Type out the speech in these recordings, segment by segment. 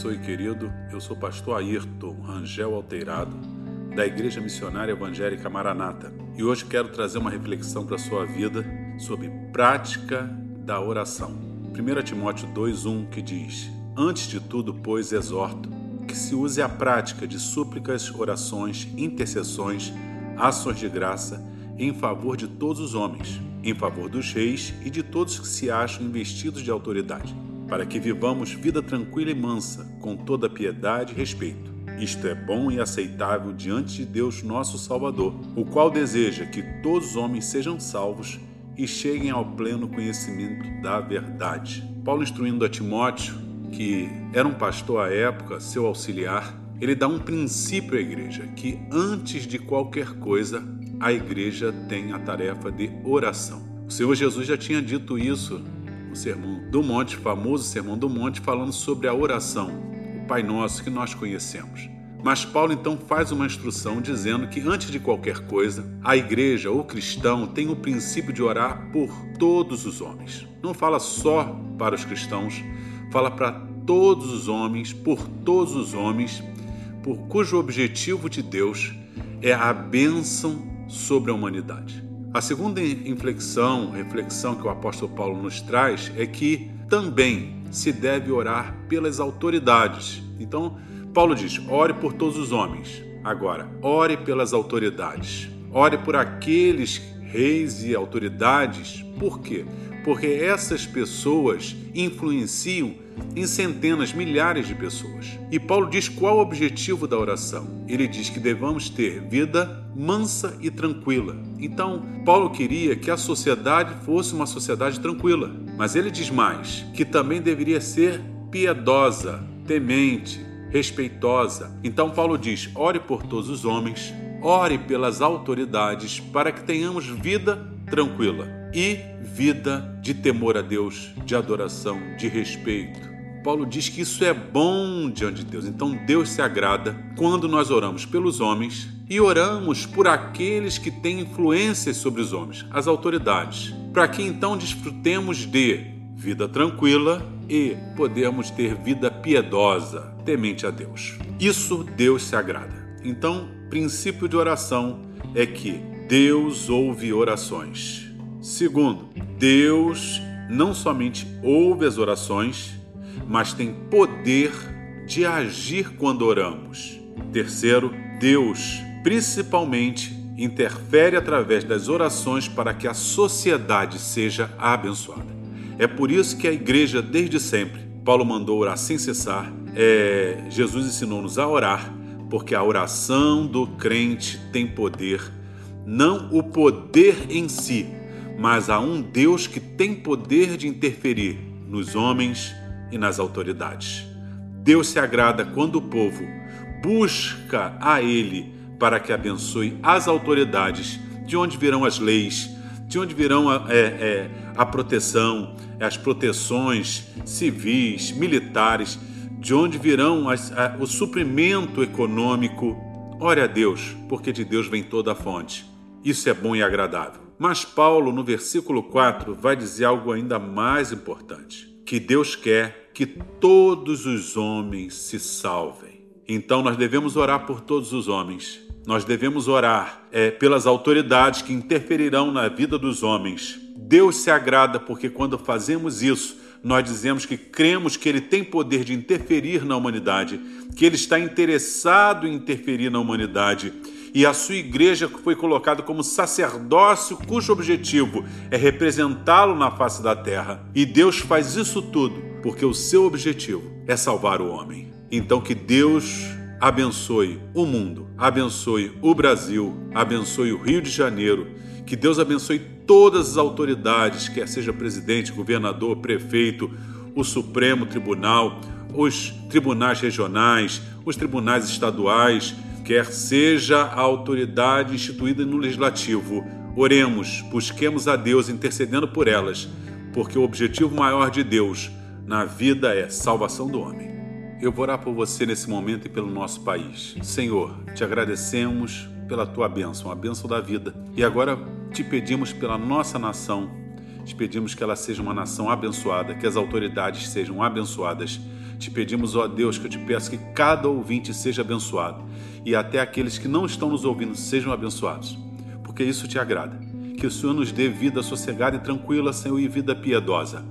abençoe, querido. Eu sou pastor Ayrton Rangel Alteirado, da Igreja Missionária Evangélica Maranata. E hoje quero trazer uma reflexão para a sua vida sobre prática da oração. 1 Timóteo 2,1 que diz: Antes de tudo, pois, exorto que se use a prática de súplicas, orações, intercessões, ações de graça em favor de todos os homens, em favor dos reis e de todos que se acham investidos de autoridade para que vivamos vida tranquila e mansa, com toda piedade e respeito. Isto é bom e aceitável diante de Deus nosso Salvador, o qual deseja que todos os homens sejam salvos e cheguem ao pleno conhecimento da verdade. Paulo instruindo a Timóteo, que era um pastor à época, seu auxiliar, ele dá um princípio à igreja, que antes de qualquer coisa, a igreja tem a tarefa de oração. O Senhor Jesus já tinha dito isso o Sermão do Monte, famoso Sermão do Monte, falando sobre a oração, o Pai Nosso que nós conhecemos. Mas Paulo então faz uma instrução dizendo que antes de qualquer coisa, a igreja ou cristão tem o princípio de orar por todos os homens. Não fala só para os cristãos, fala para todos os homens, por todos os homens, por cujo objetivo de Deus é a bênção sobre a humanidade. A segunda inflexão, reflexão que o apóstolo Paulo nos traz é que também se deve orar pelas autoridades. Então, Paulo diz: ore por todos os homens. Agora, ore pelas autoridades. Ore por aqueles reis e autoridades. Por quê? Porque essas pessoas influenciam em centenas, milhares de pessoas. E Paulo diz qual o objetivo da oração. Ele diz que devamos ter vida mansa e tranquila. Então, Paulo queria que a sociedade fosse uma sociedade tranquila, mas ele diz mais que também deveria ser piedosa, temente, respeitosa. Então, Paulo diz: ore por todos os homens, ore pelas autoridades, para que tenhamos vida tranquila e vida de temor a Deus, de adoração, de respeito. Paulo diz que isso é bom diante de Deus. Então Deus se agrada quando nós oramos pelos homens e oramos por aqueles que têm influências sobre os homens, as autoridades, para que então desfrutemos de vida tranquila e podemos ter vida piedosa, temente a Deus. Isso Deus se agrada. Então, princípio de oração é que Deus ouve orações. Segundo, Deus não somente ouve as orações, mas tem poder de agir quando oramos. Terceiro, Deus principalmente interfere através das orações para que a sociedade seja abençoada. É por isso que a igreja, desde sempre, Paulo mandou orar sem cessar, é, Jesus ensinou-nos a orar, porque a oração do crente tem poder, não o poder em si, mas há um Deus que tem poder de interferir nos homens e nas autoridades. Deus se agrada quando o povo busca a Ele para que abençoe as autoridades, de onde virão as leis, de onde virão a, é, é, a proteção, as proteções civis, militares, de onde virão as, a, o suprimento econômico. Ore a Deus, porque de Deus vem toda a fonte. Isso é bom e agradável. Mas Paulo, no versículo 4, vai dizer algo ainda mais importante: que Deus quer que todos os homens se salvem. Então nós devemos orar por todos os homens. Nós devemos orar é, pelas autoridades que interferirão na vida dos homens. Deus se agrada porque quando fazemos isso, nós dizemos que cremos que Ele tem poder de interferir na humanidade, que Ele está interessado em interferir na humanidade e a sua igreja foi colocada como sacerdócio cujo objetivo é representá-lo na face da terra. E Deus faz isso tudo porque o seu objetivo é salvar o homem. Então que Deus abençoe o mundo, abençoe o Brasil, abençoe o Rio de Janeiro, que Deus abençoe todas as autoridades, quer seja presidente, governador, prefeito, o Supremo Tribunal, os tribunais regionais, os tribunais estaduais, quer seja a autoridade instituída no legislativo. Oremos, busquemos a Deus intercedendo por elas, porque o objetivo maior de Deus na vida é salvação do homem. Eu vou orar por você nesse momento e pelo nosso país. Senhor, te agradecemos pela tua bênção, a bênção da vida. E agora te pedimos pela nossa nação, te pedimos que ela seja uma nação abençoada, que as autoridades sejam abençoadas. Te pedimos, ó Deus, que eu te peço que cada ouvinte seja abençoado e até aqueles que não estão nos ouvindo sejam abençoados, porque isso te agrada. Que o Senhor nos dê vida sossegada e tranquila, Senhor, e vida piedosa.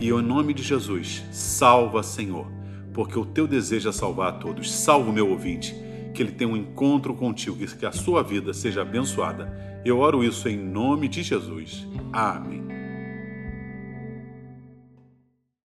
E em nome de Jesus, salva, Senhor, porque o teu desejo é salvar a todos. Salva o meu ouvinte, que ele tenha um encontro contigo, que a sua vida seja abençoada. Eu oro isso em nome de Jesus. Amém.